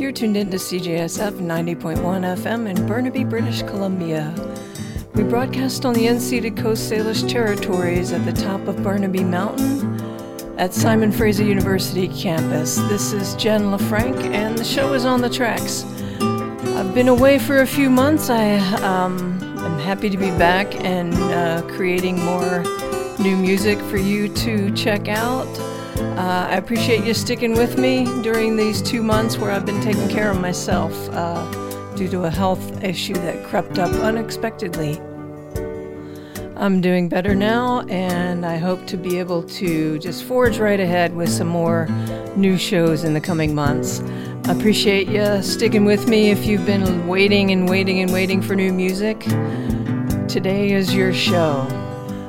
You're tuned in to CJSF 90.1 FM in Burnaby, British Columbia. We broadcast on the unceded Coast Salish territories at the top of Burnaby Mountain at Simon Fraser University campus. This is Jen LaFranc, and the show is on the tracks. I've been away for a few months. I um, am happy to be back and uh, creating more new music for you to check out. Uh, I appreciate you sticking with me during these two months where I've been taking care of myself uh, due to a health issue that crept up unexpectedly. I'm doing better now, and I hope to be able to just forge right ahead with some more new shows in the coming months. I appreciate you sticking with me if you've been waiting and waiting and waiting for new music. Today is your show.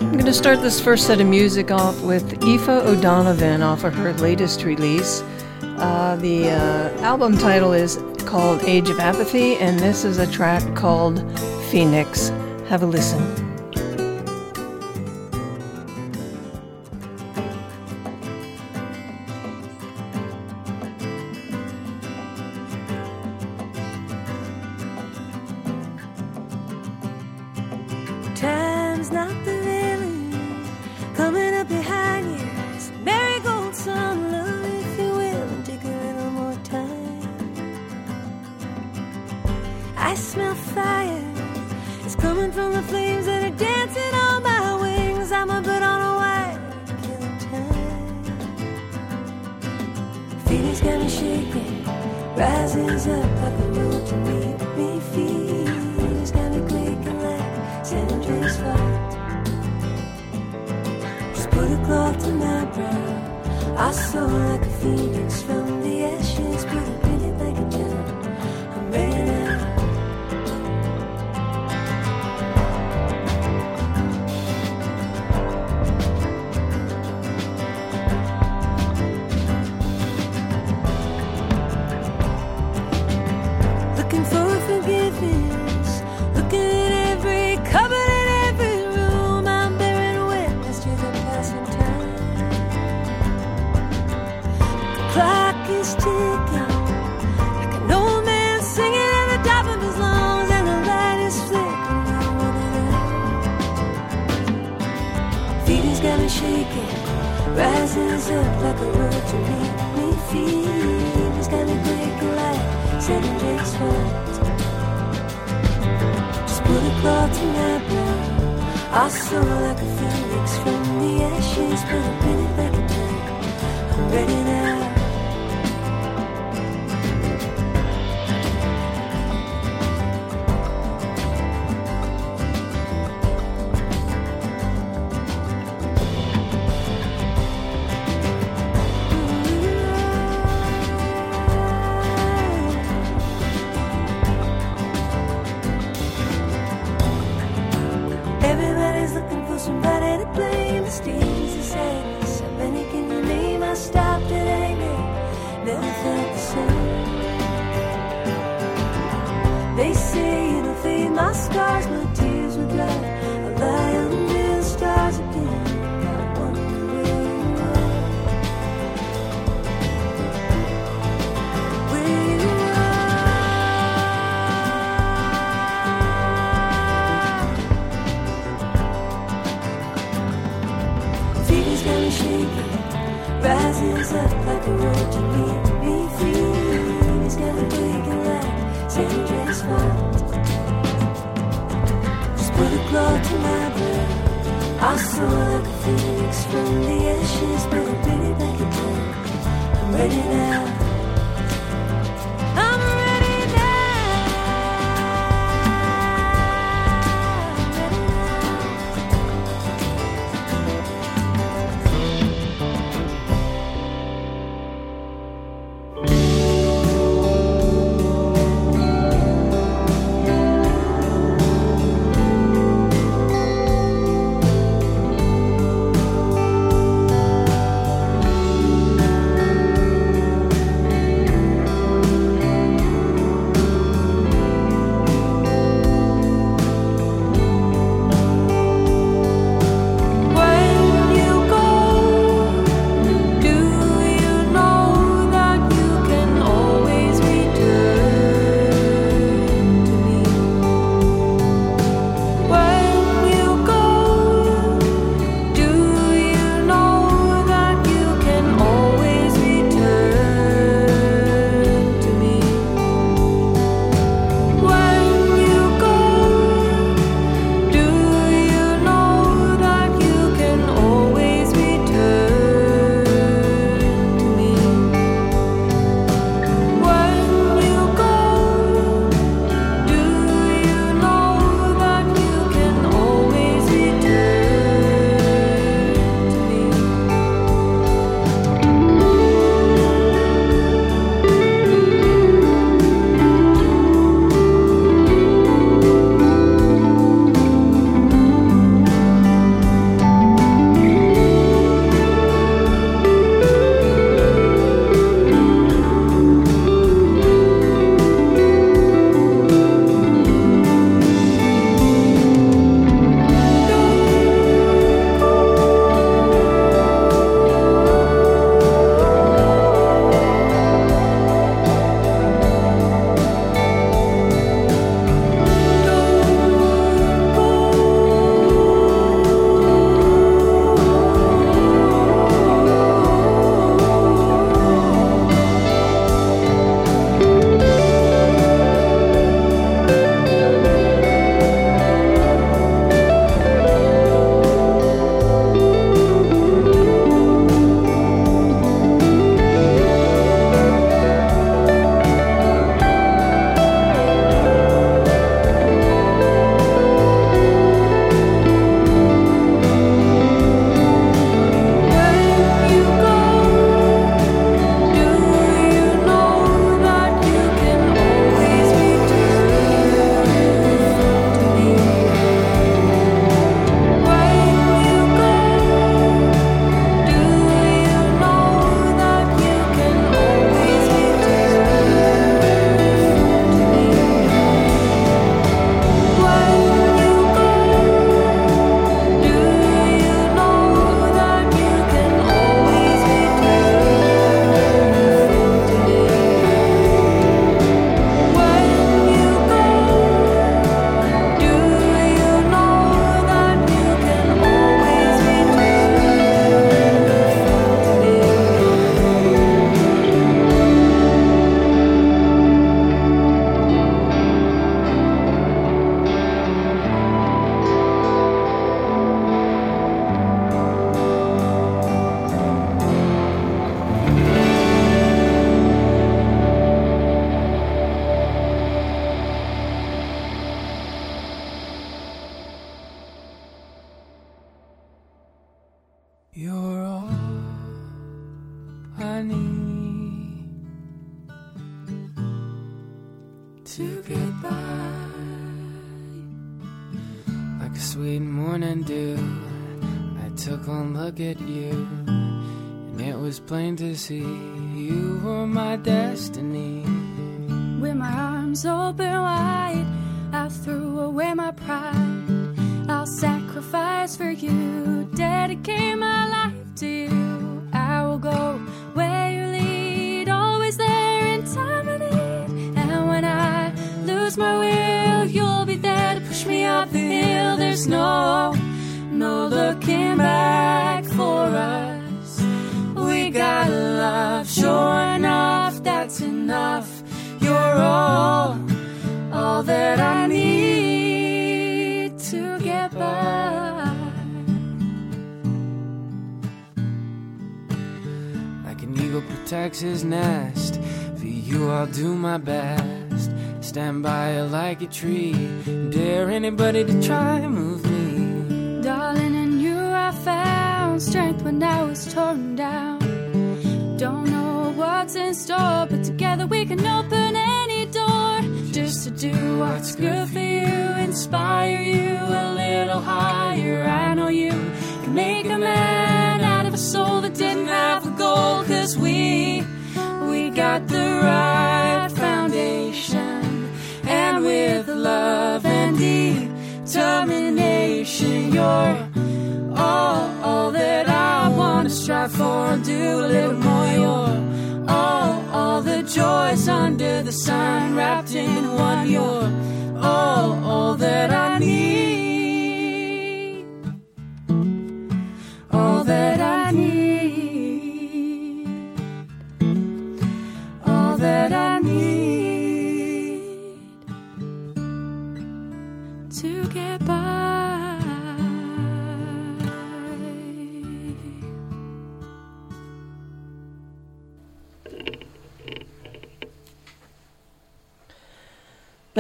I'm going to start this first set of music off with Aoife O'Donovan off of her latest release. Uh, the uh, album title is called Age of Apathy, and this is a track called Phoenix. Have a listen.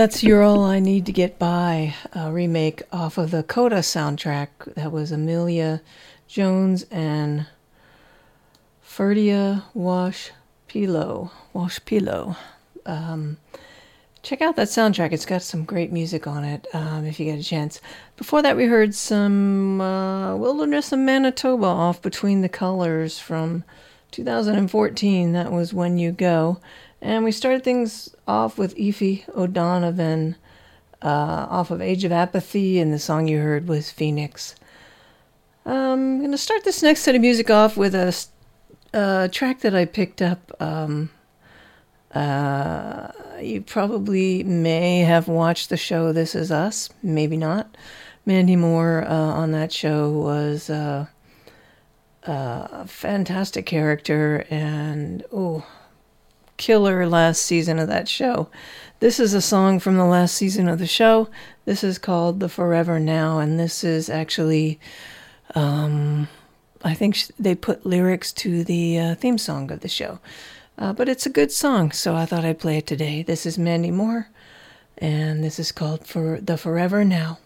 That's You're All I Need to Get By, a remake off of the Coda soundtrack. That was Emilia Jones and Ferdia Wash Pilo. Walsh-Peelo. Um, check out that soundtrack. It's got some great music on it um, if you get a chance. Before that, we heard some uh, Wilderness of Manitoba off Between the Colors from 2014. That was When You Go. And we started things off with Aoife O'Donovan uh, off of Age of Apathy, and the song you heard was Phoenix. Um, I'm going to start this next set of music off with a, a track that I picked up. Um, uh, you probably may have watched the show This Is Us, maybe not. Mandy Moore uh, on that show was uh, a fantastic character, and oh, killer last season of that show. This is a song from the last season of the show. This is called The Forever Now, and this is actually, um, I think they put lyrics to the uh, theme song of the show. Uh, but it's a good song, so I thought I'd play it today. This is Mandy Moore, and this is called For The Forever Now.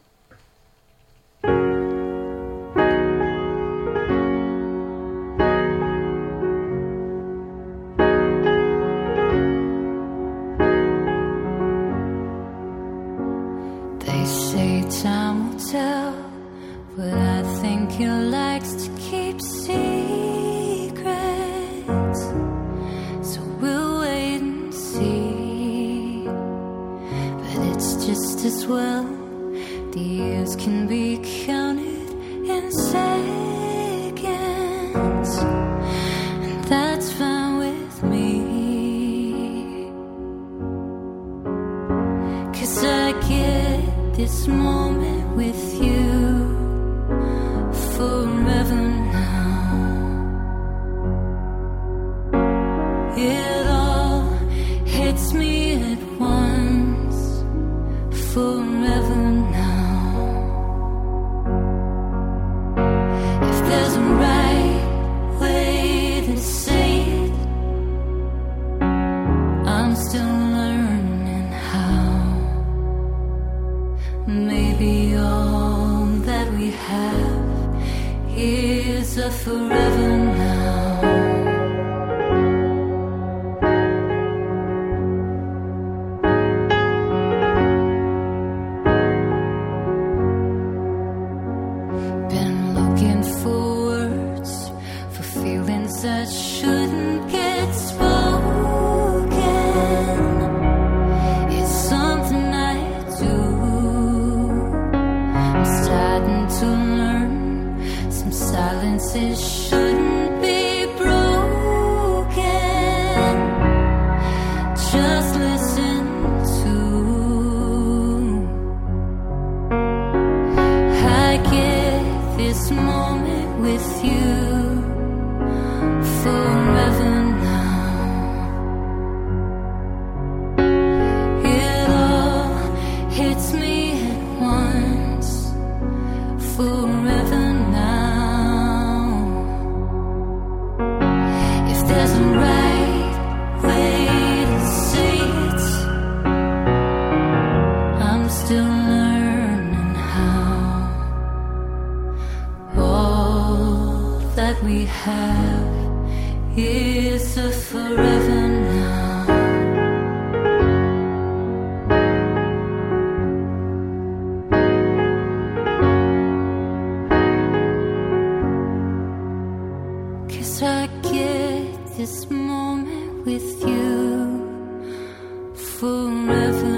this moment with you forever.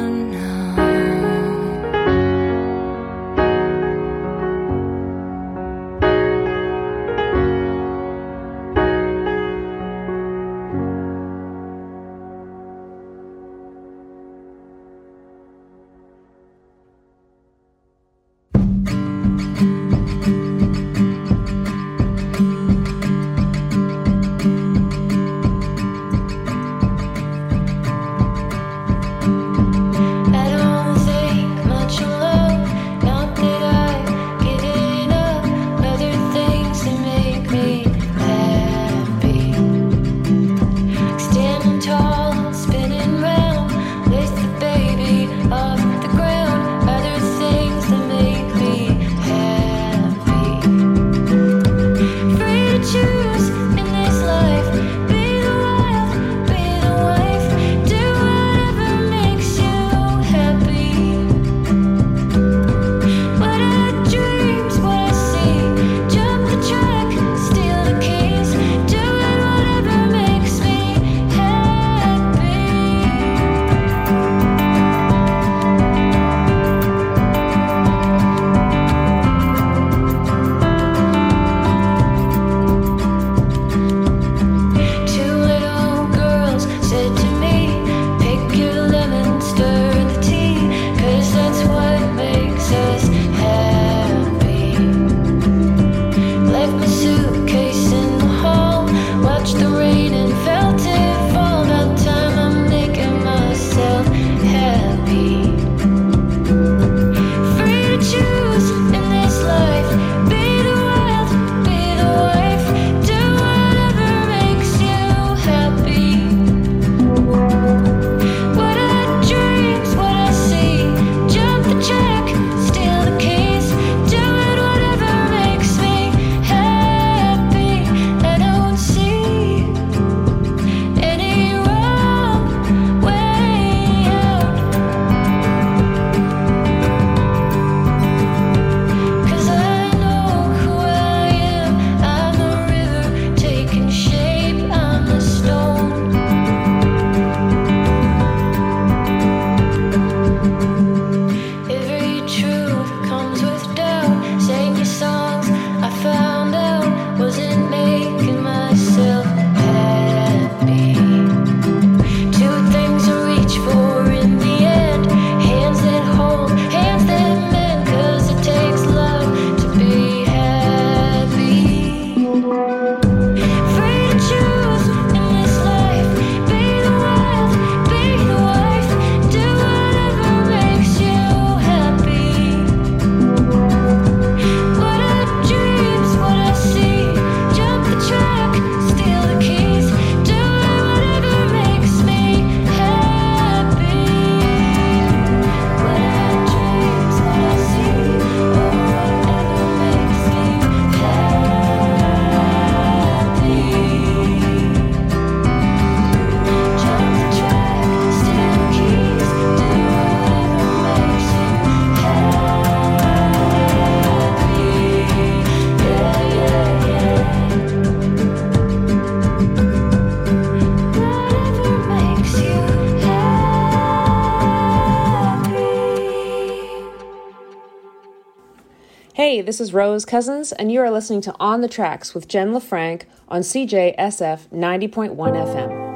Is Rose Cousins, and you are listening to On the Tracks with Jen LaFranc on CJSF 90.1 FM.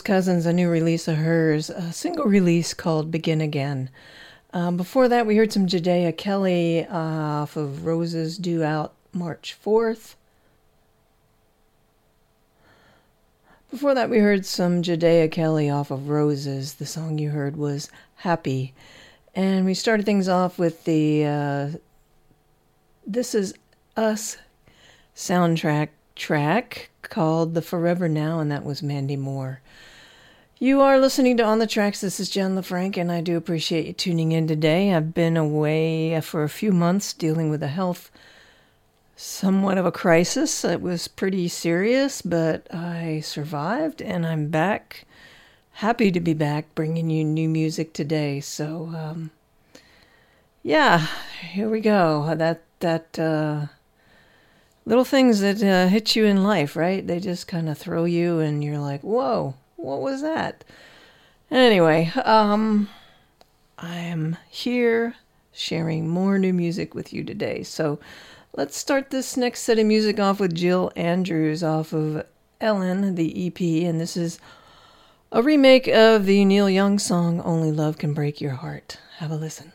Cousins, a new release of hers, a single release called Begin Again. Um, before that, we heard some Jadea Kelly off of Roses due out March 4th. Before that, we heard some Jadea Kelly off of Roses. The song you heard was Happy. And we started things off with the uh, This Is Us soundtrack track called The Forever Now, and that was Mandy Moore. You are listening to On the Tracks. This is Jen LaFranc, and I do appreciate you tuning in today. I've been away for a few months dealing with a health somewhat of a crisis. It was pretty serious, but I survived, and I'm back. Happy to be back bringing you new music today. So, um, yeah, here we go. That, that, uh, little things that uh, hit you in life, right? They just kind of throw you, and you're like, whoa, what was that? Anyway, um, I am here sharing more new music with you today. So let's start this next set of music off with Jill Andrews off of Ellen, the EP, and this is a remake of the Neil Young song Only Love Can Break Your Heart. Have a listen.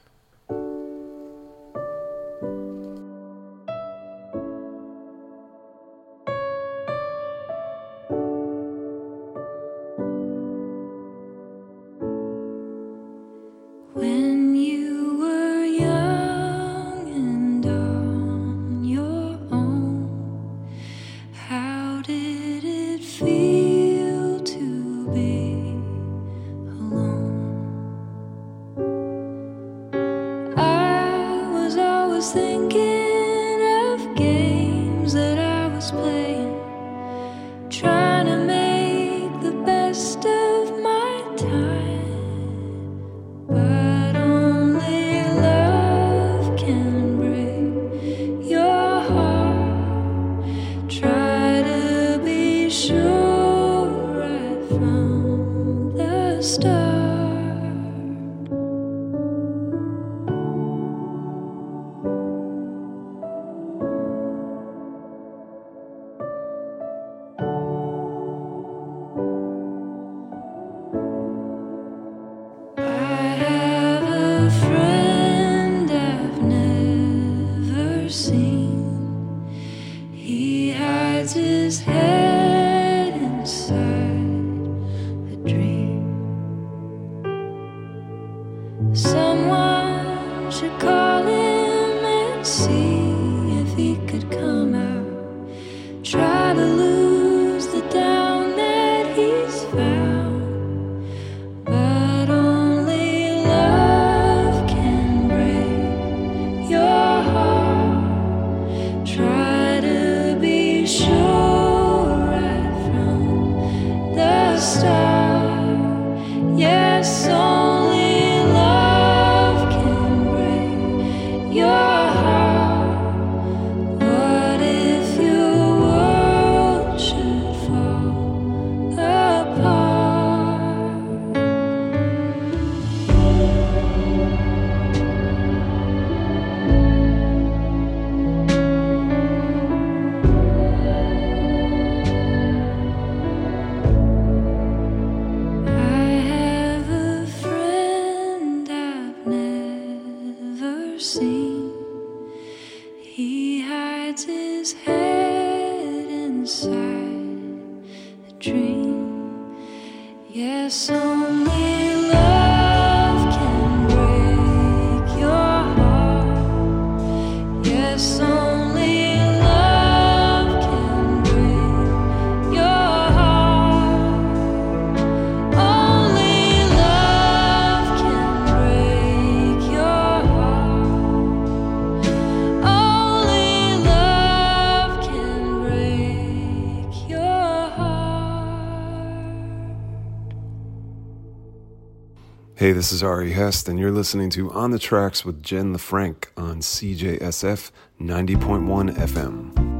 This is Ari Hest, and you're listening to On the Tracks with Jen LaFranc on CJSF 90.1 FM.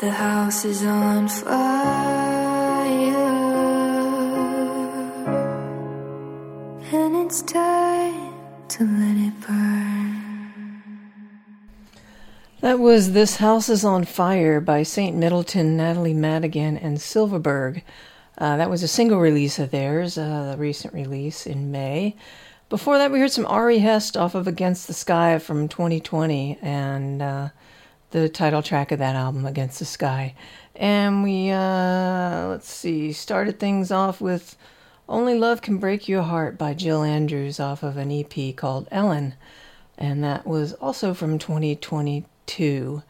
The house is on fire. And it's time to let it burn. That was This House is on Fire by St. Middleton, Natalie Madigan, and Silverberg. Uh, that was a single release of theirs, uh, the recent release in May. Before that, we heard some Ari Hest off of Against the Sky from 2020 and uh, the title track of that album, Against the Sky. And we, uh, let's see, started things off with Only Love Can Break Your Heart by Jill Andrews off of an EP called Ellen. And that was also from 2022.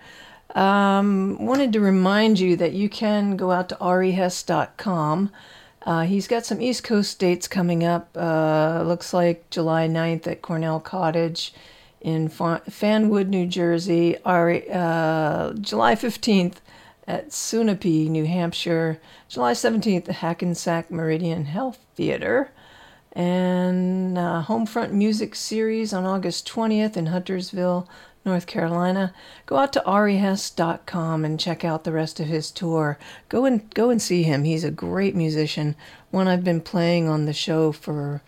Um, wanted to remind you that you can go out to arihest.com. Uh, he's got some East Coast dates coming up. Uh, looks like July 9th at Cornell Cottage in Fanwood, New Jersey. Uh, July 15th at Sunapee, New Hampshire. July 17th at Hackensack Meridian Health Theater. And uh, Homefront Music Series on August 20th in Huntersville, North Carolina, go out to arihest.com and check out the rest of his tour. Go and go and see him. He's a great musician. One I've been playing on the show for,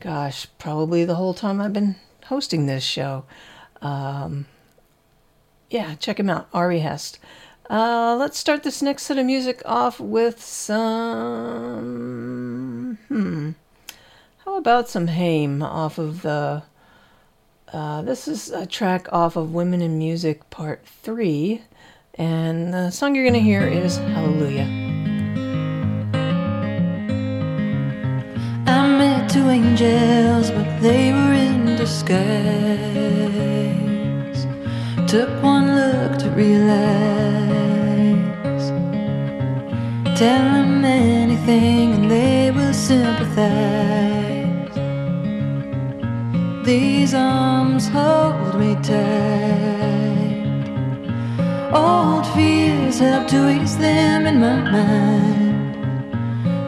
gosh, probably the whole time I've been hosting this show. Um, yeah, check him out, Ari Hest. Uh, let's start this next set of music off with some. Hmm. How about some Haim off of the uh, this is a track off of Women in Music Part 3, and the song you're going to hear is Hallelujah. I met two angels, but they were in disguise. Took one look to realize. Tell them anything and they will sympathize. These arms hold me tight. Old fears help to ease them in my mind.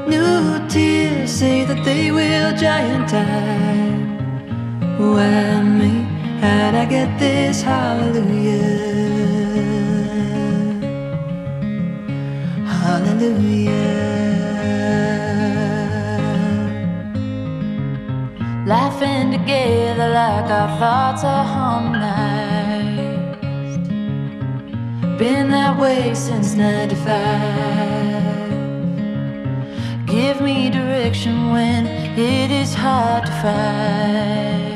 New tears say that they will giant time. Why me? How'd I get this hallelujah? Hallelujah. Laughing together like our thoughts are harmonized. Been that way since 95. Give me direction when it is hard to find.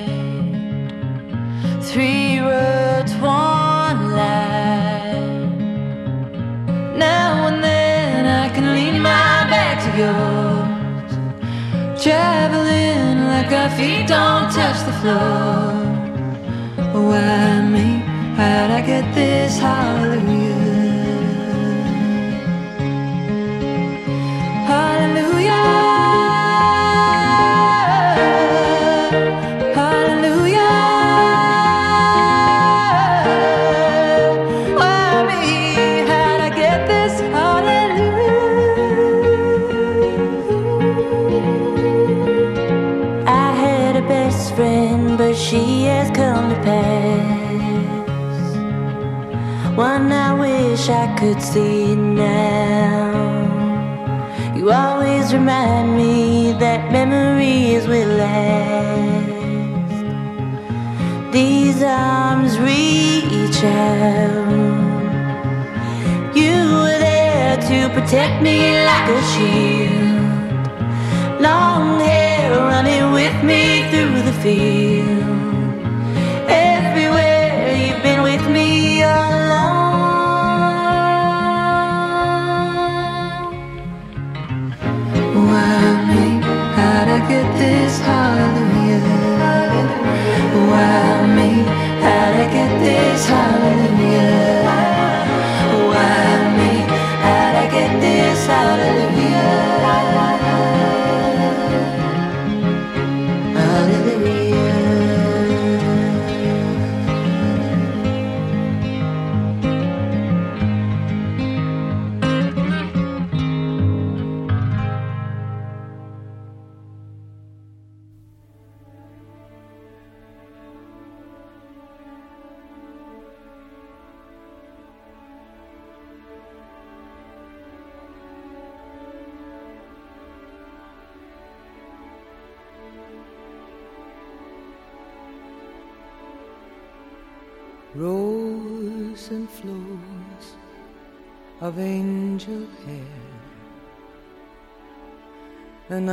Three roads, one line. Now and then I can lean my back to yours. Traveling like our feet don't touch the floor. Why me? How'd I get this hallelujah? Hallelujah. Wish I could see it now. You always remind me that memories will last. These arms reach out. You were there to protect me like a shield. Long hair running with me through the field. How'd I get this hallelujah? Why me? How'd I get this hallelujah?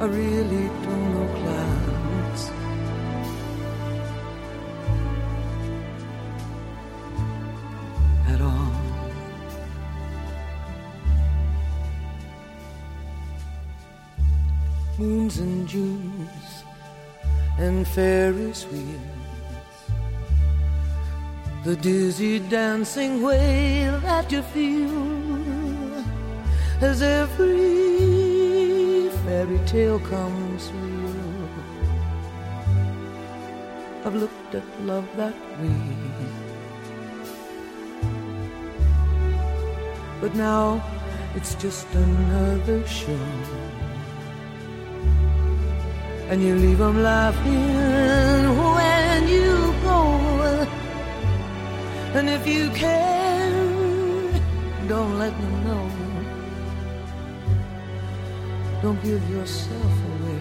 I really don't know clouds. At all. Moons and Junes and Ferris wheels. The dizzy dancing way that you feel as every fairy tale comes real. I've looked at love that way. But now it's just another show. And you leave them laughing when you go. And if you can, don't let them know. Don't give yourself away.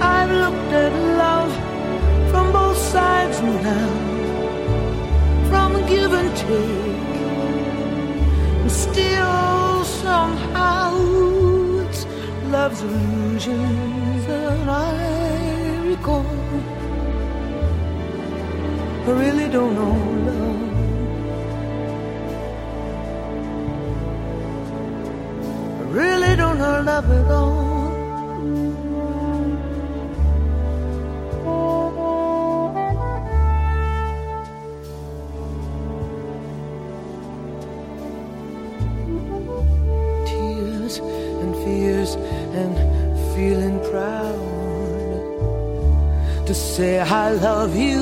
I've looked at love from both sides now, from give and take, and still somehow it's love's illusions that I recall. I really don't know love. Really don't know love at all. Tears and fears and feeling proud to say I love you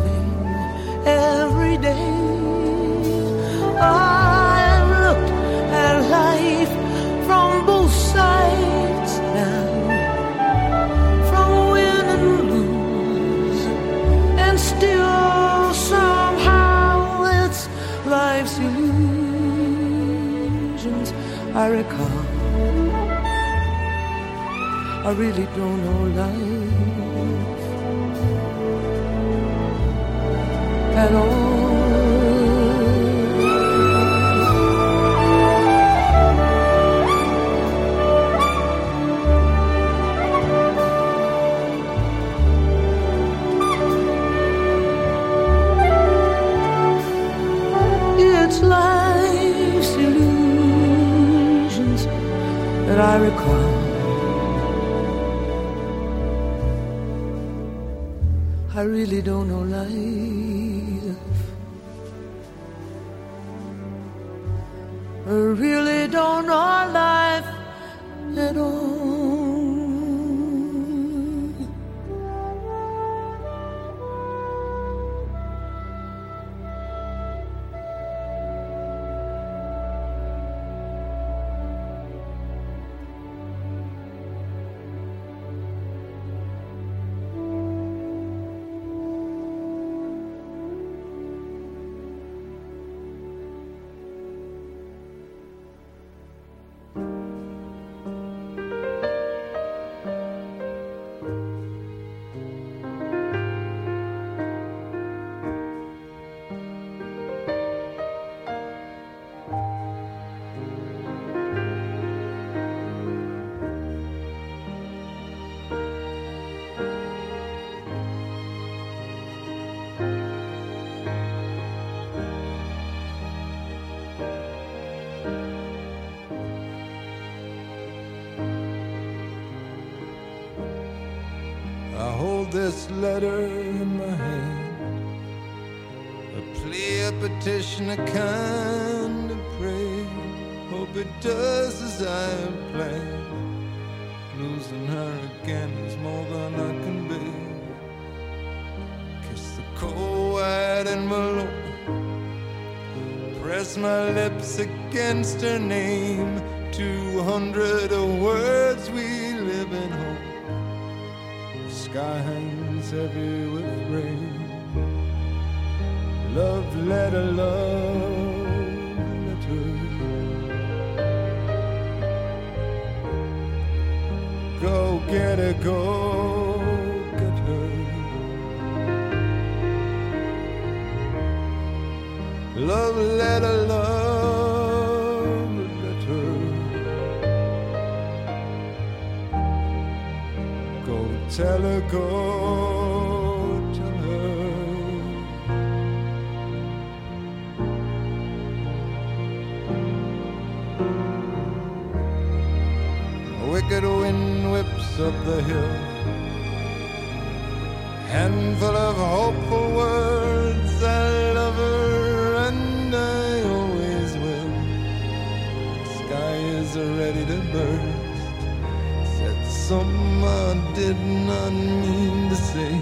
I recall. I really don't know life at all. I recall. I really don't know life. This letter in my hand. A plea, a petition, a kind of prayer. Hope it does as I have planned. Losing her again is more than I can bear. Kiss the cold white envelope. Press my lips against her name. Two hundred words we sky hangs heavy with rain. Love letter, love letter. Go get her, go get her. Love letter, love tell her, go tell her. A wicked wind whips up the hill. Handful of hopeful words. I love her and I always will. The sky is ready to burst. Did not mean to say.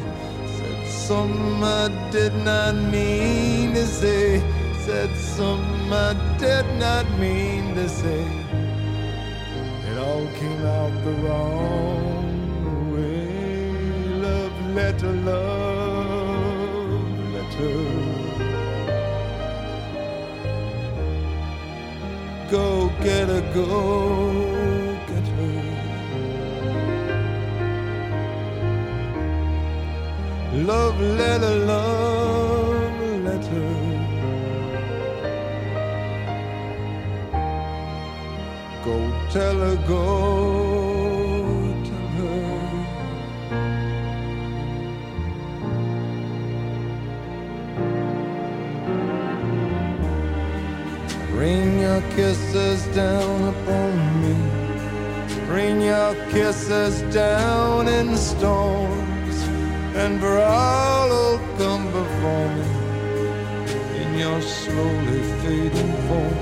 Said something I did not mean to say. Said something I did not mean to say. It all came out the wrong way. Love letter, love letter. Go get her, go Love letter, love letter. Go tell her, go tell her. Rain your kisses down upon me. Rain your kisses down in storms. And who'll come before me in your slowly fading form.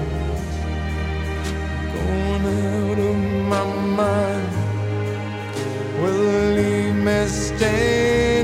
going out of my mind. Will leave me standing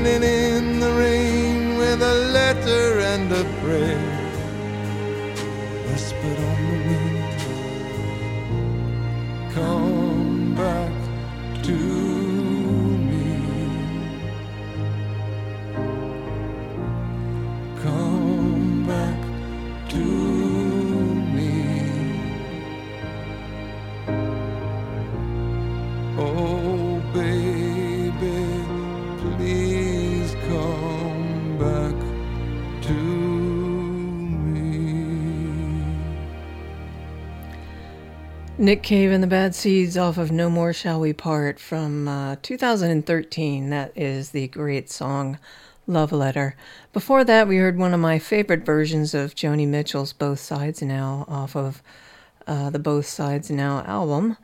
Nick Cave and the Bad Seeds off of No More Shall We Part from uh, 2013. That is the great song Love Letter. Before that, we heard one of my favorite versions of Joni Mitchell's Both Sides Now off of uh, the Both Sides Now album.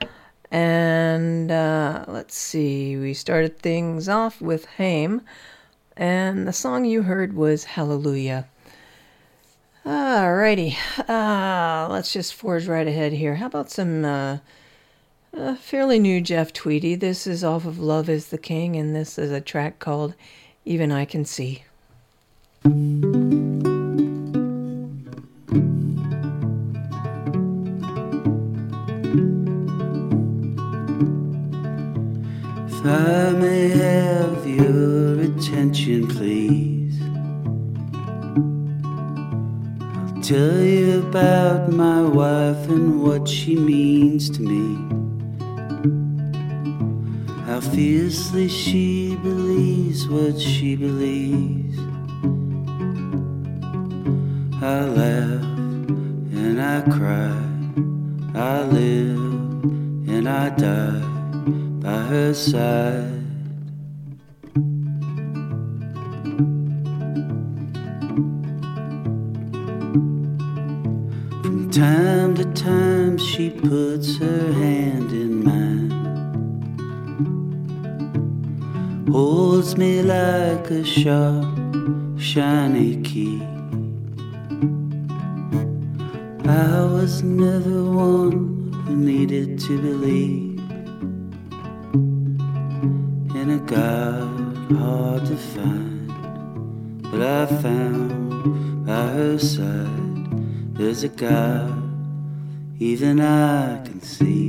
And uh, let's see, we started things off with Haim, and the song you heard was Hallelujah. Alrighty, uh, let's just forge right ahead here. How about some uh, uh, fairly new Jeff Tweedy? This is off of Love is the King, and this is a track called Even I Can See. If I may have your attention, please. Tell you about my wife and what she means to me. How fiercely she believes what she believes. I laugh and I cry. I live and I die by her side. Time to time, she puts her hand in mine. holds me like a sharp, shiny key. I was never one who needed to believe in a God hard to find, but I found by her side there's a God even I can see.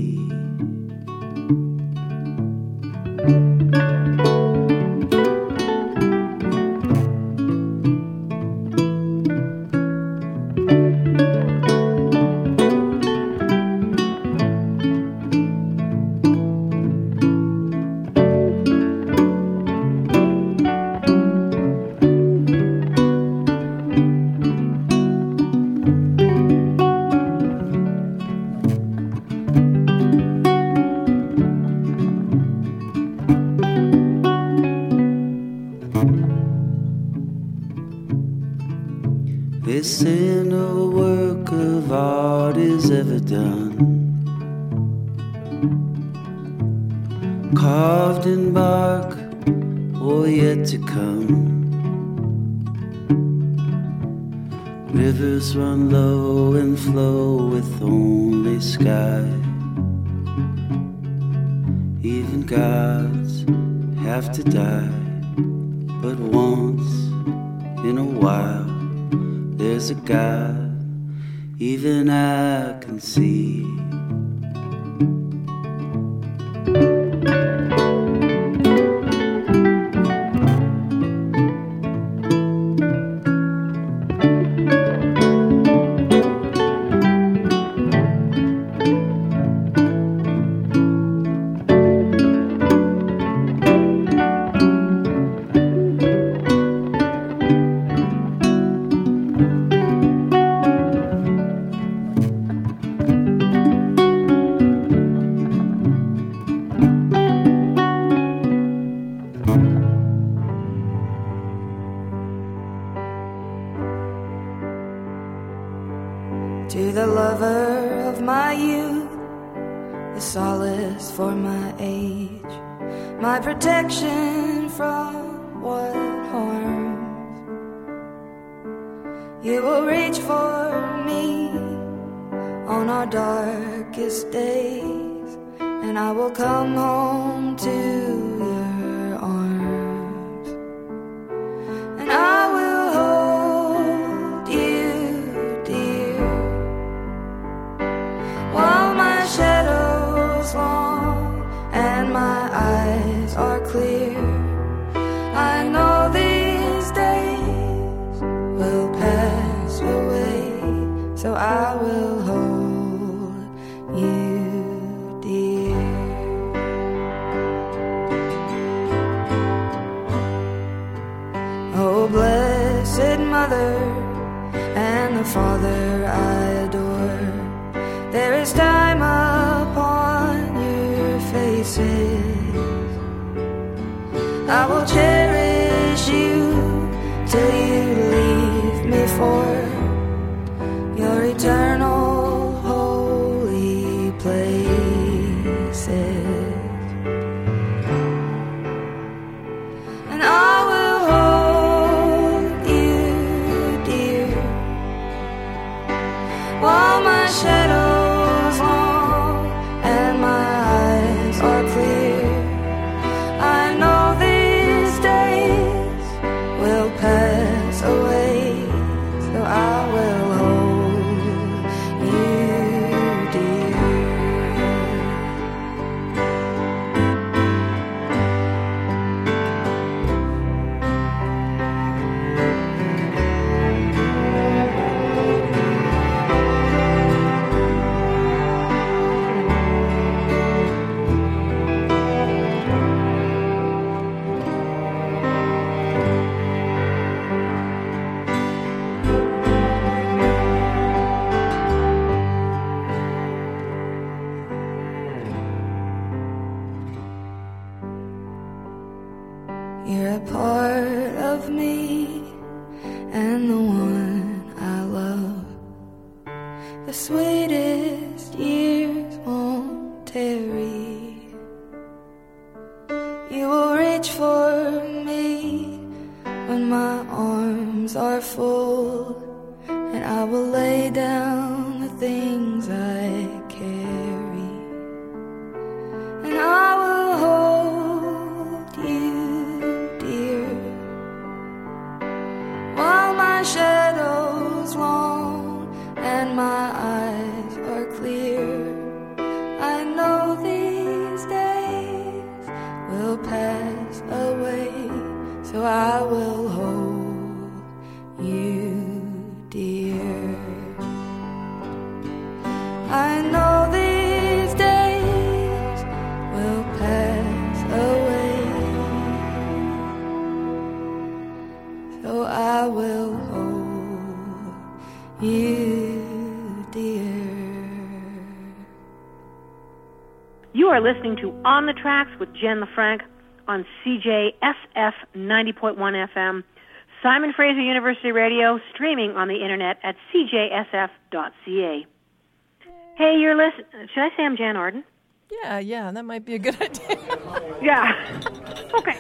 You the lover of my youth, the solace for my age my protection from what harm you will reach for On the Tracks with Jen LaFranc on CJSF 90.1 FM, Simon Fraser University Radio, streaming on the internet at cjsf.ca. Hey, you're listening. Should I say I'm Jann Arden? Yeah, yeah, that might be a good idea. yeah. Okay.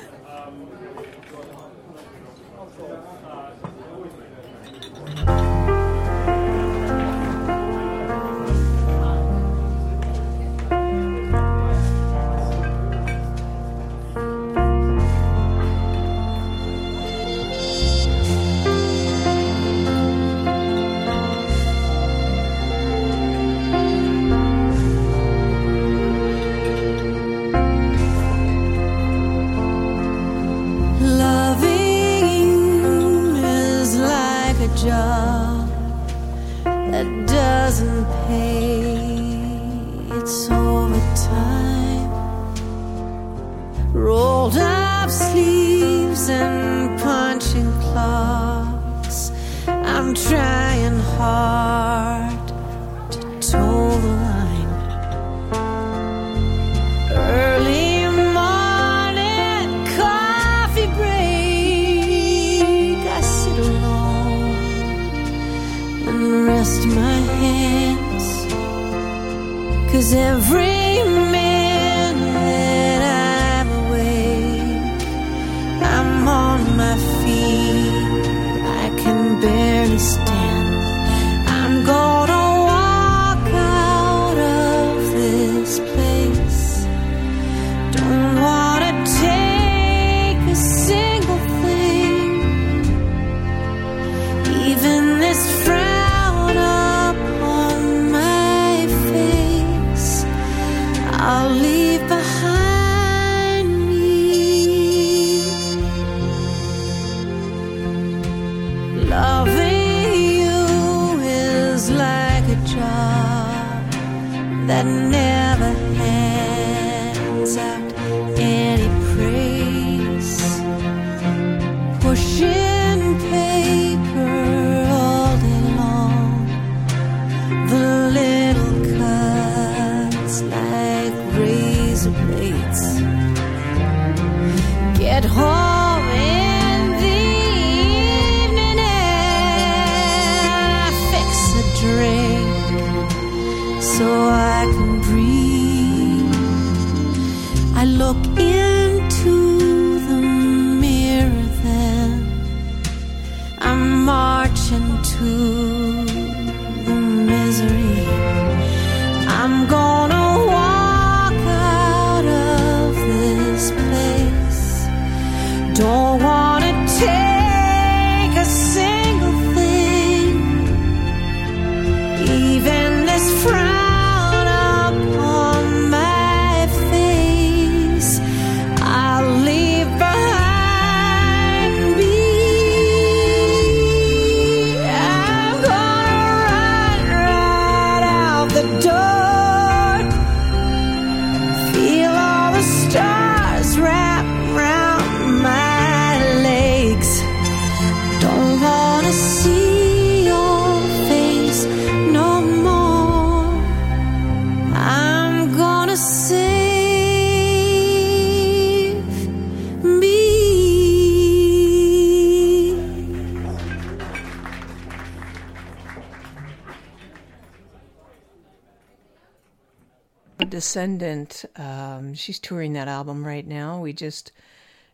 Descendant. Um, she's touring that album right now. We just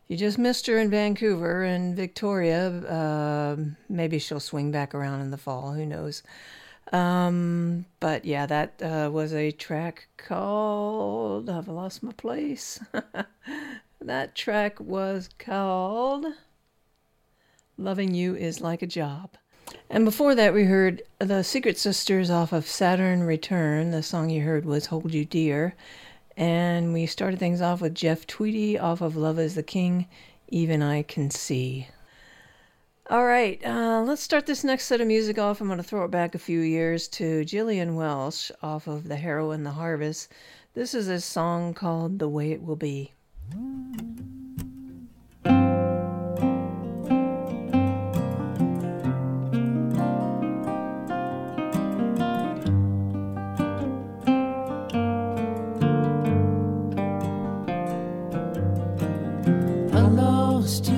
you just missed her in Vancouver and Victoria. Uh, maybe she'll swing back around in the fall. Who knows? Um, but yeah, that uh, was a track called "Have I Lost My Place." that track was called "Loving You Is Like a Job." And before that, we heard the Secret Sisters off of Saturn Return. The song you heard was Hold You Dear. And we started things off with Jeff Tweedy off of Love is the King, Even I Can See. All right, uh, let's start this next set of music off. I'm going to throw it back a few years to Gillian Welch off of The Harrow and the Harvest. This is a song called The Way It Will Be. that's the way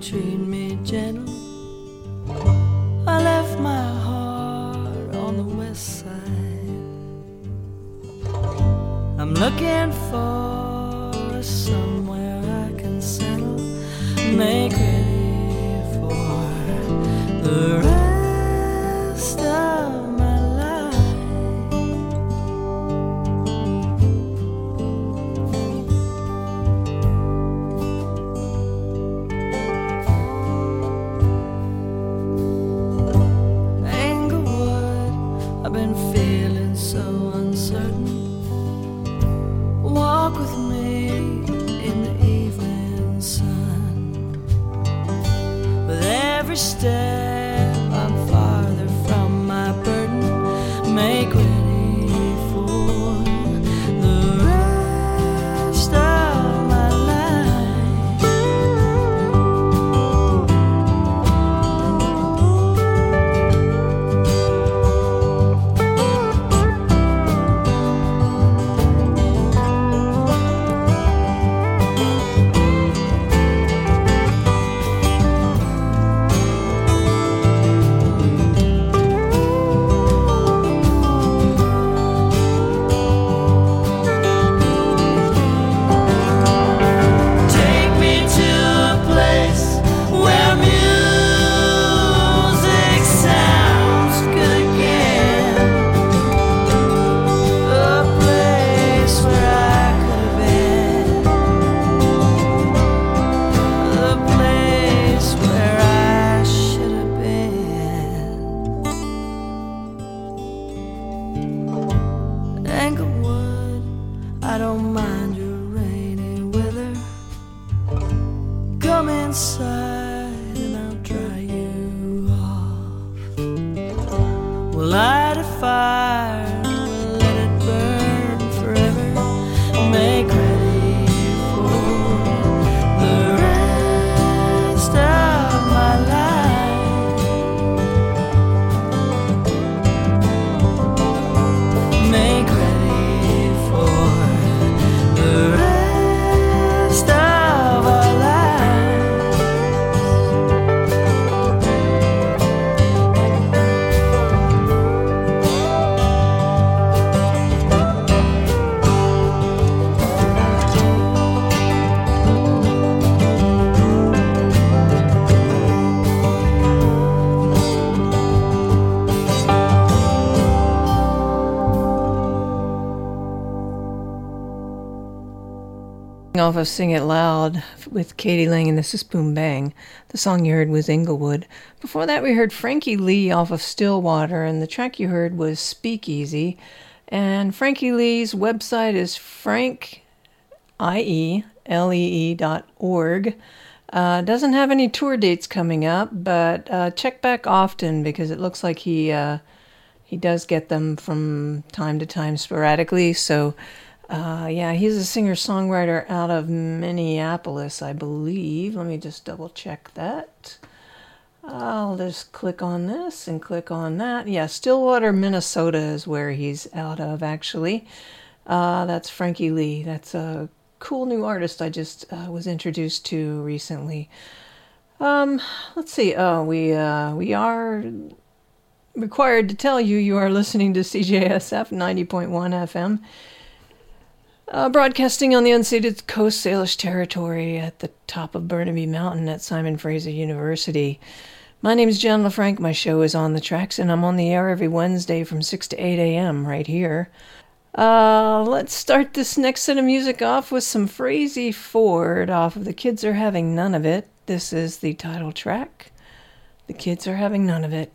treat Off of Sing It Loud with Katie Lang, and this is Boom Bang. The song you heard was Inglewood. Before that, we heard Frankie Lee off of Stillwater, and the track you heard was Speakeasy. And Frankie Lee's website is frank, I-E-L-E-E dot org. Uh, doesn't have any tour dates coming up, but uh, check back often because it looks like he uh, he does get them from time to time sporadically. So, uh, yeah, he's a singer songwriter out of Minneapolis, I believe. Let me just double check that. I'll just click on this and click on that. Yeah, Stillwater, Minnesota is where he's out of, actually. Uh, that's Frankie Lee. That's a cool new artist I just uh, was introduced to recently. Um, let's see. Oh, we uh, we are required to tell you you are listening to CJSF 90.1 FM. Uh, broadcasting on the unceded Coast Salish territory at the top of Burnaby Mountain at Simon Fraser University. My name is Jen LaFranc. My show is On the Tracks, and I'm on the air every Wednesday from 6 to 8 a.m. right here. Uh, let's start this next set of music off with some Frazey Ford off of The Kids Are Having None of It. This is the title track. The Kids Are Having None of It.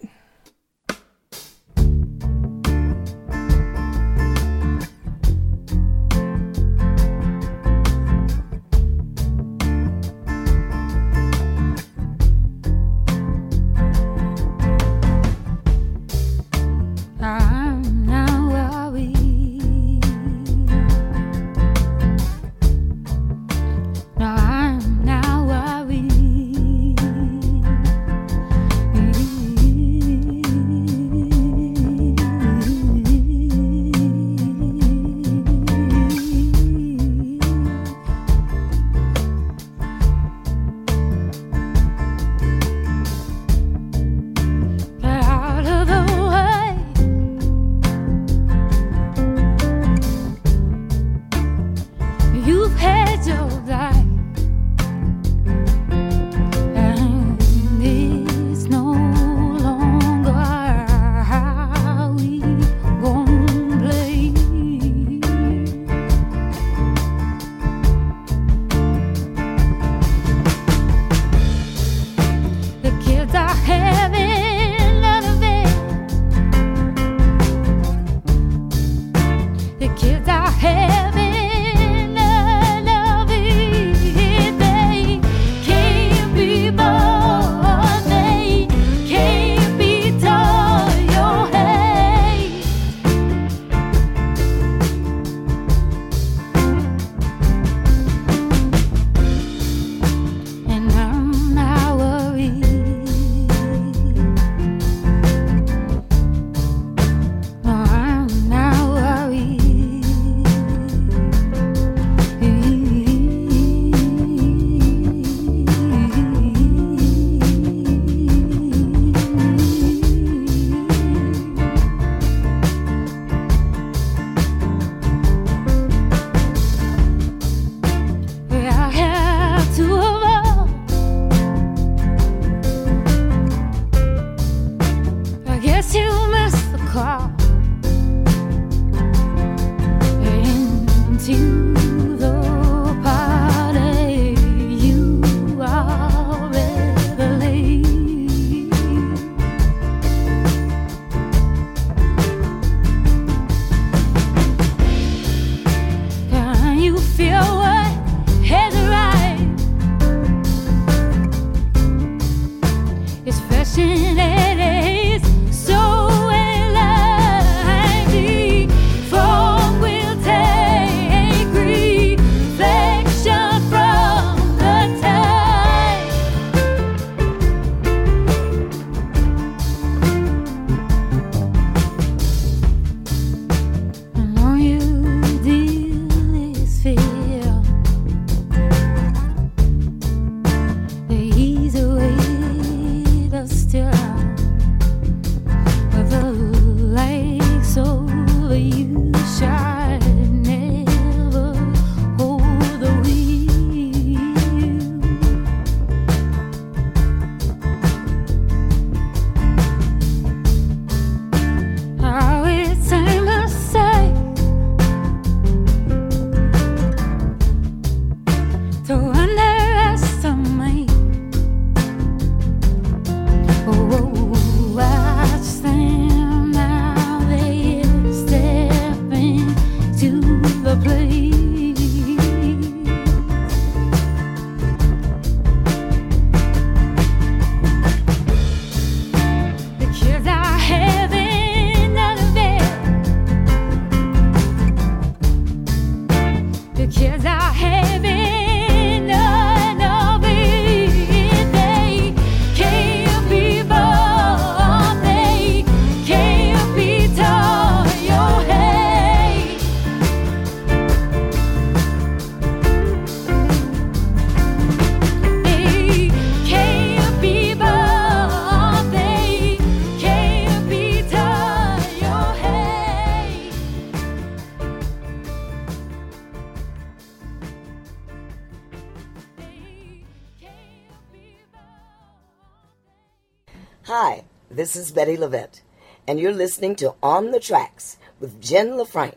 Bettye LaVette, and you're listening to On the Tracks with Jen LaFranc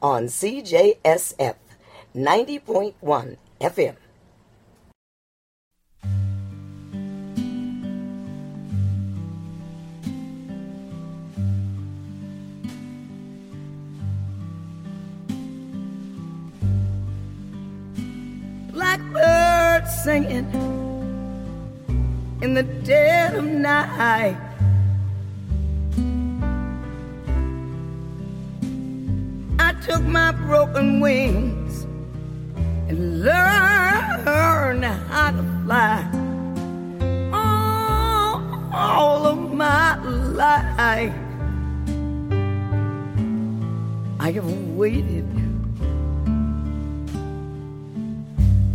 on CJSF 90.1 FM. Blackbird singing in the dead of night took my broken wings and learned how to fly. All, of my life, I have waited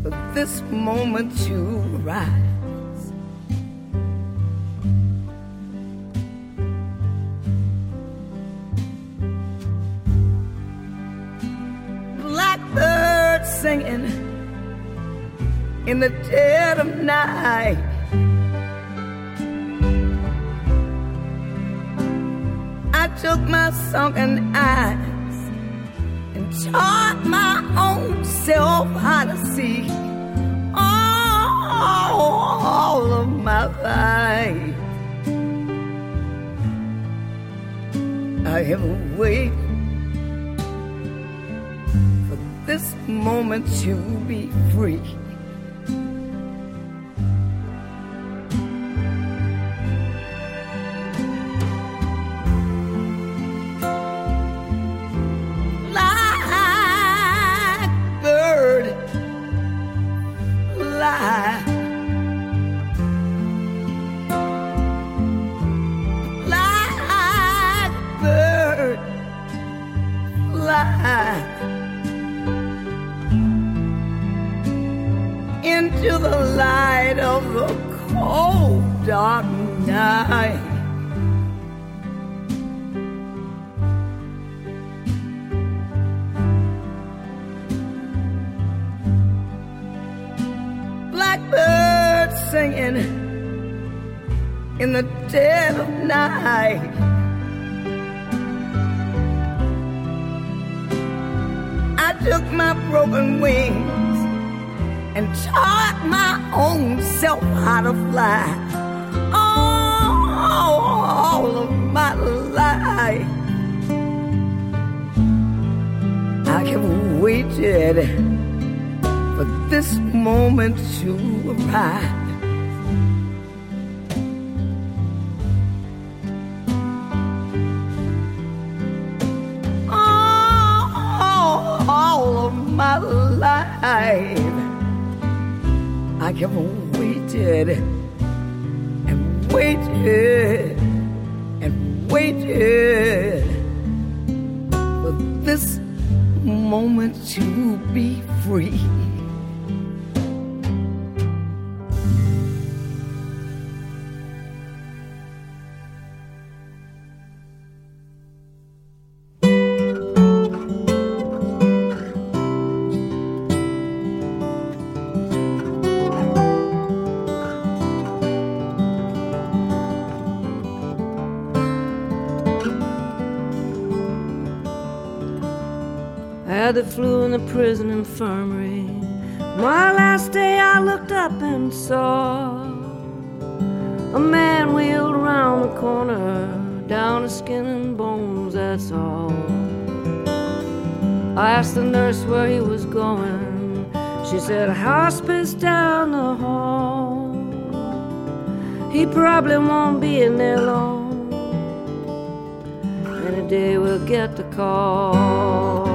for this moment to rise. Singing in the dead of night. I took my sunken eyes and taught my own self how to see all, of my life. I have waited this moment to be free. dark night. Blackbird singing in the dead of night. I took my broken wings and taught my own self how to fly. My life, I have waited for this moment to arrive. my life. I have waited and waited prison infirmary. My last day, I looked up and saw a man wheeled around the corner, down to skin and bones, that's all. I asked the nurse where he was going. She said, hospice down the hall. He probably won't be in there long. Any day we'll get the call.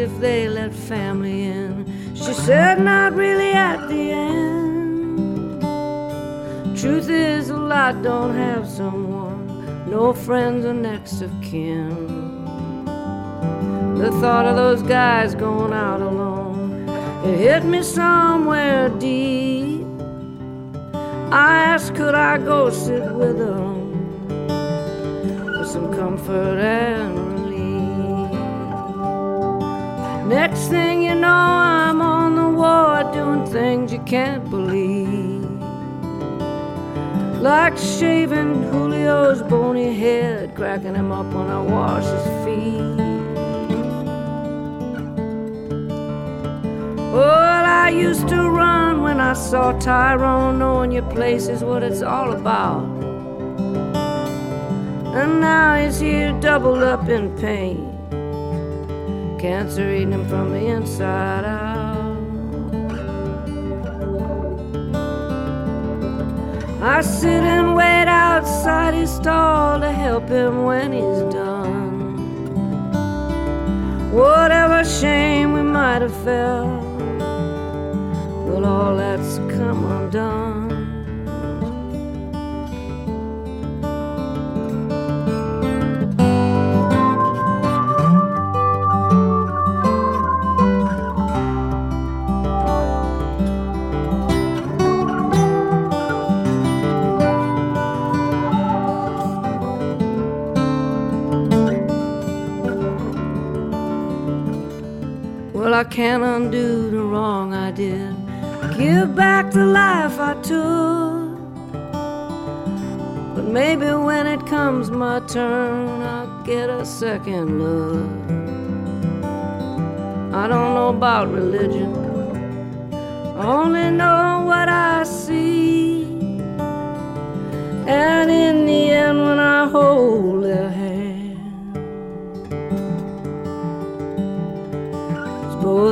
If they let family in. She said, not really at the end. Truth is, a lot don't have someone, no friends or next of kin. The thought of those guys going out alone, it hit me somewhere deep. I asked, could I go sit with them for some comfort and Next thing you know, I'm on the ward doing things you can't believe. Like shaving Julio's bony head, cracking him up when I wash his feet. Well, I used to run when I saw Tyrone, knowing your place is what it's all about. And now he's here doubled up in pain cancer eating him from the inside out. I sit and wait outside his stall to help him when he's done. Whatever shame we might have felt, well, all that's come undone. I can't undo the wrong I did. Give back the life I took. But maybe when it comes my turn, I'll get a second look. I don't know about religion, I only know what I see. And in the end, when I hold their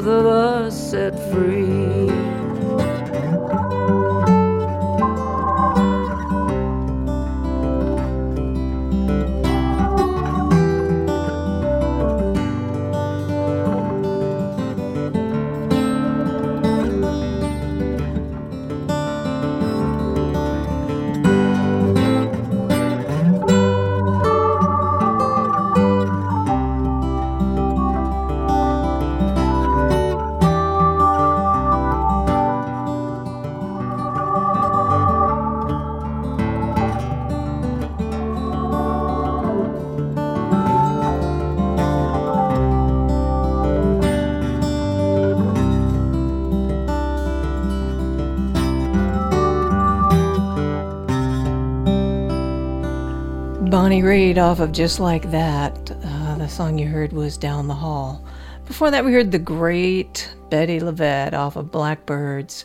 both of us set free. Raitt off of Just Like That. Uh, the song you heard was Down the Hall. Before that, we heard the great Bettye LaVette off of Blackbirds.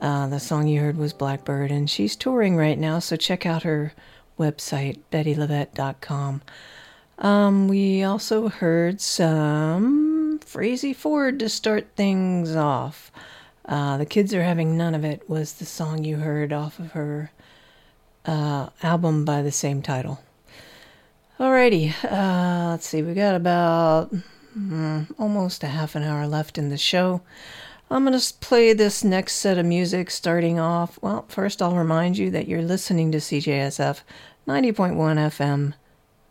Uh, the song you heard was Blackbird, and she's touring right now, so check out her website, bettylavette.com. Um, we also heard some Frazey Ford to start things off. Uh, the Kids Are Having None of It was the song you heard off of her uh, album by the same title. Alrighty, uh, let's see, we got about mm, almost a half an hour left in the show. I'm going to play this next set of music starting off. Well, first, I'll remind you that you're listening to CJSF 90.1 FM.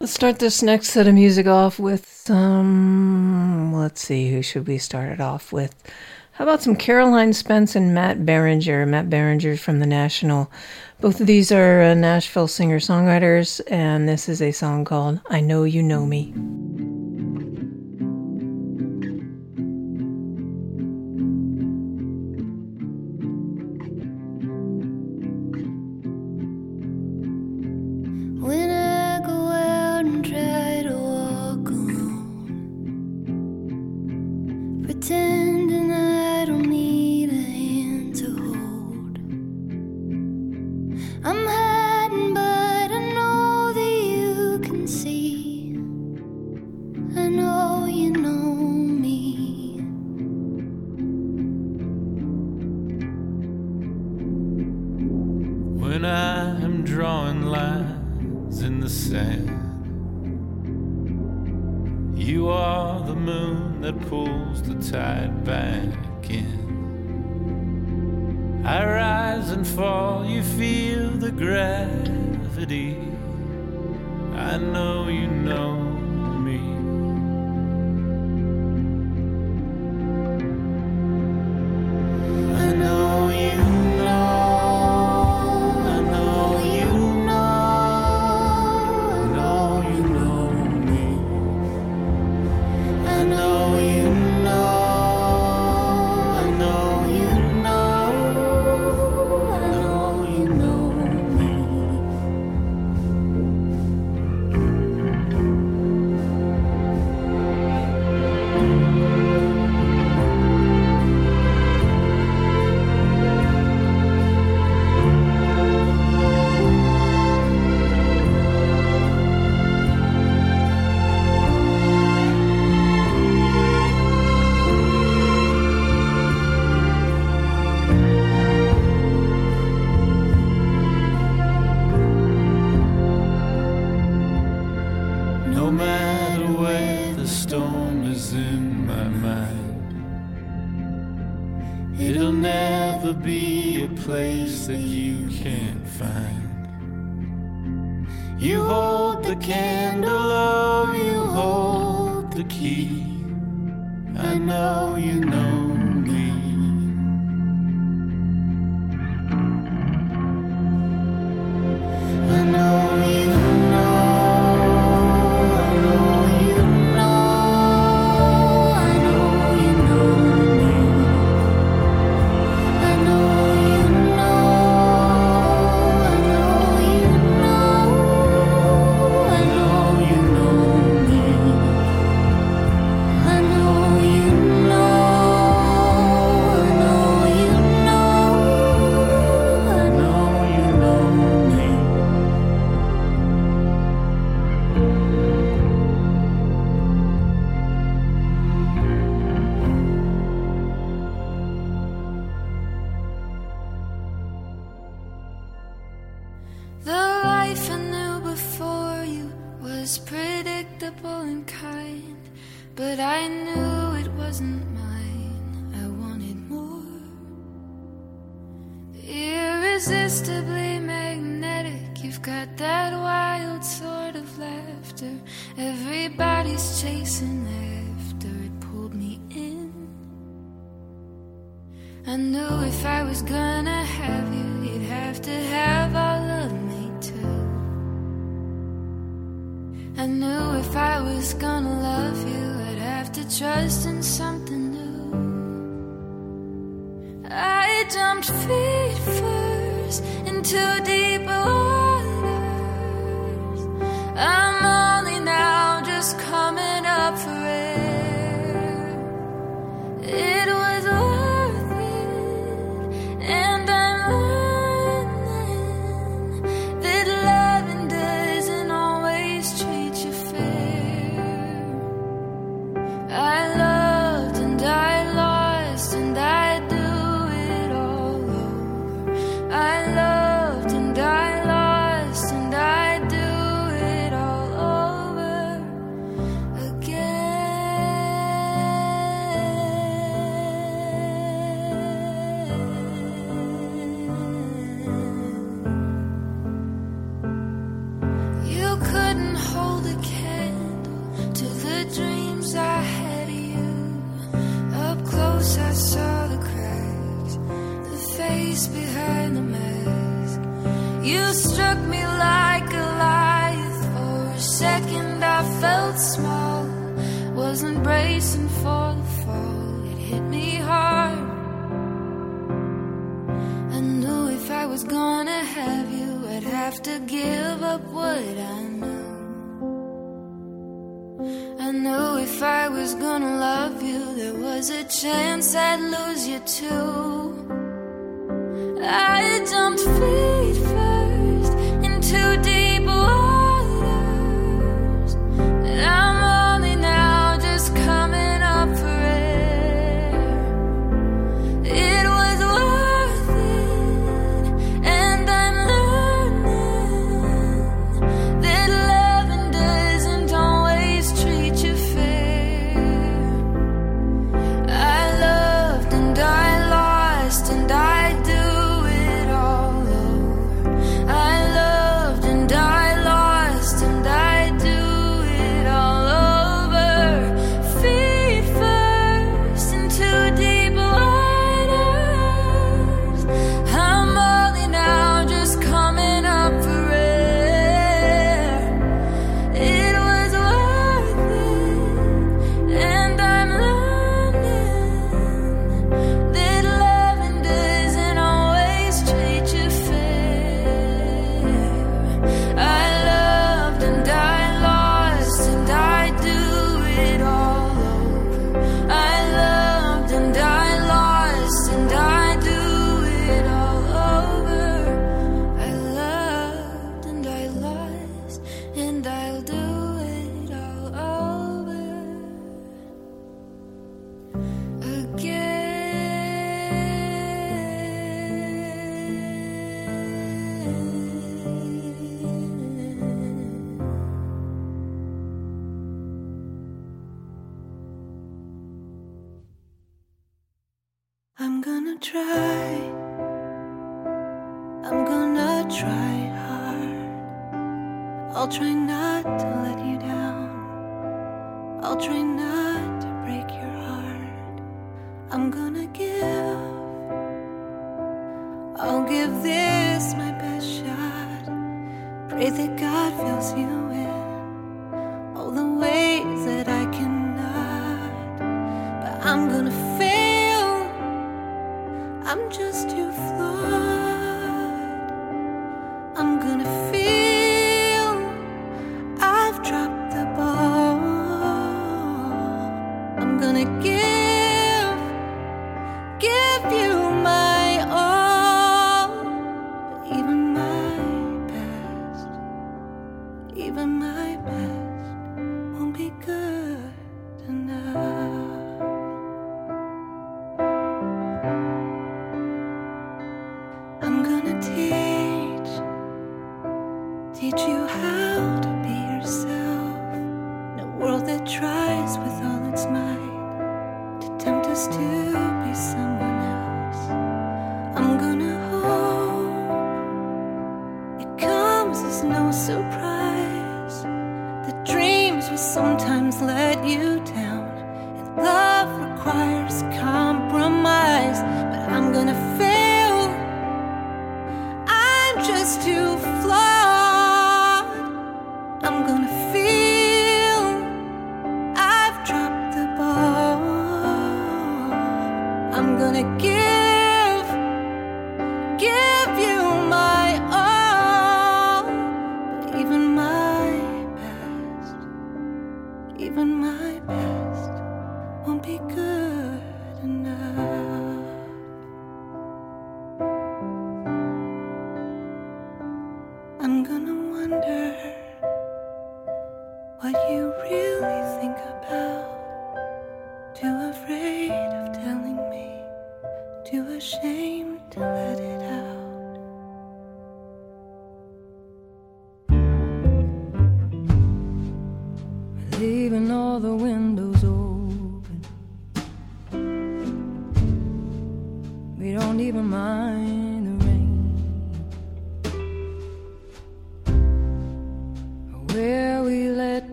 Let's start this next set of music off with some. Let's see, who should we start it off with? How about some Caroline Spence and Matt Berninger? Matt Berninger from the National. Both of these are uh, Nashville singer songwriters, and this is a song called I Know You Know Me.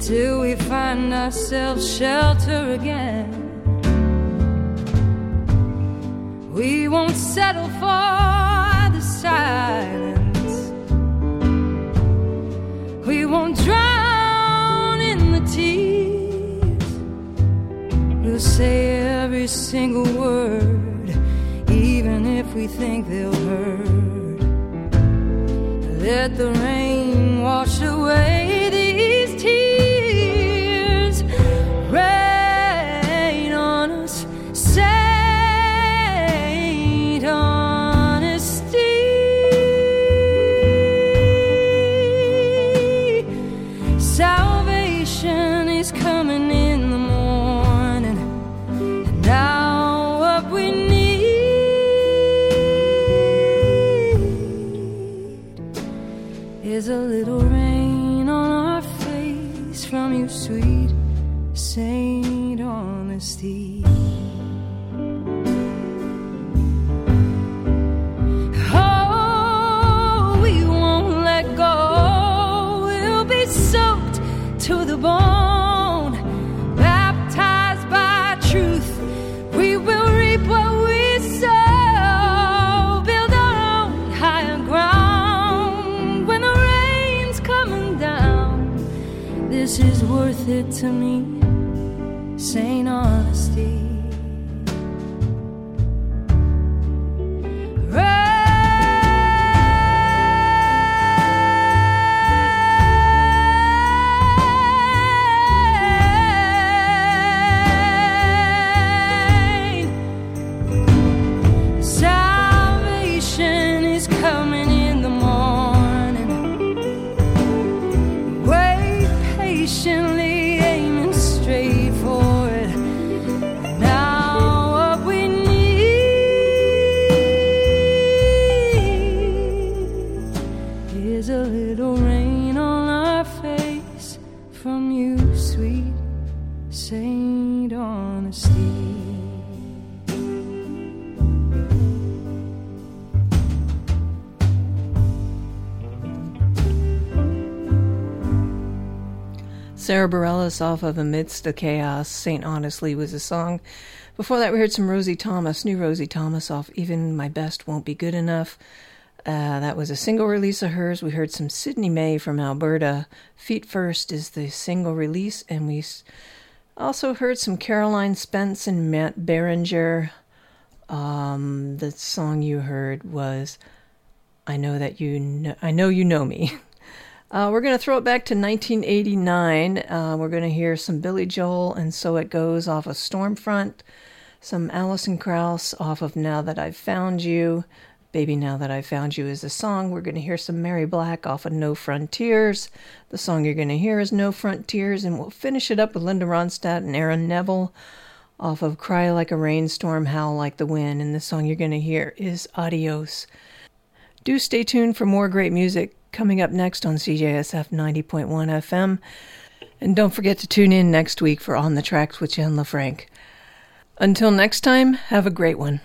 Until we find ourselves shelter again. We won't settle for the silence. We won't drown in the tears. We'll say every single word, even if we think they'll hurt. Let the rain wash away to me, Sara Bareilles off of Amidst the Chaos, St. Honesty was a song. Before that, we heard some Rosie Thomas, new Rosie Thomas off Even My Best Won't Be Good Enough. Uh, that was a single release of hers. We heard some Sydney May from Alberta. Feet First is the single release, and we also heard some Caroline Spence and Matt Berninger. Um, the song you heard was "I Know That You Know." I know you know me. Uh, we're going to throw it back to 1989. Uh, we're going to hear some Billy Joel and So It Goes off of Stormfront, some Alison Krauss off of Now That I've Found You. Baby Now That I've Found You is a song. We're going to hear some Mary Black off of No Frontiers. The song you're going to hear is No Frontiers, and we'll finish it up with Linda Ronstadt and Aaron Neville off of Cry Like a Rainstorm, Howl Like the Wind. And the song you're going to hear is Adios. Do stay tuned for more great music coming up next on CJSF 90.1 FM. And don't forget to tune in next week for On the Tracks with Jen LaFranc. Until next time, have a great one.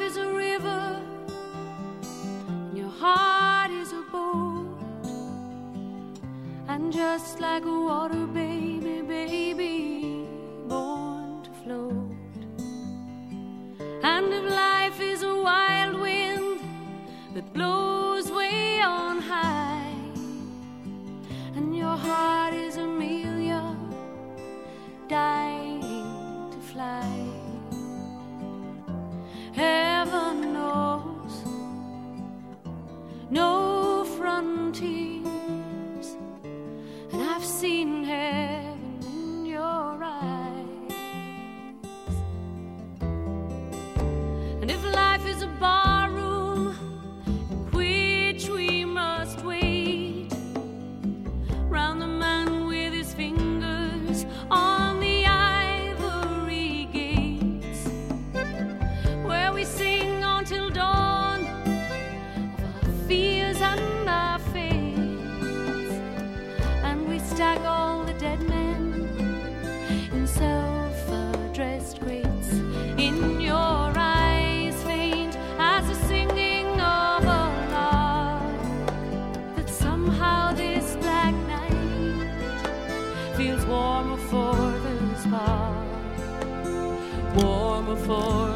life is a river and your heart is a boat. And just like a water baby, baby, born to float. And if life is a wild wind that blows way on high, and your heart before.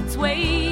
Its way.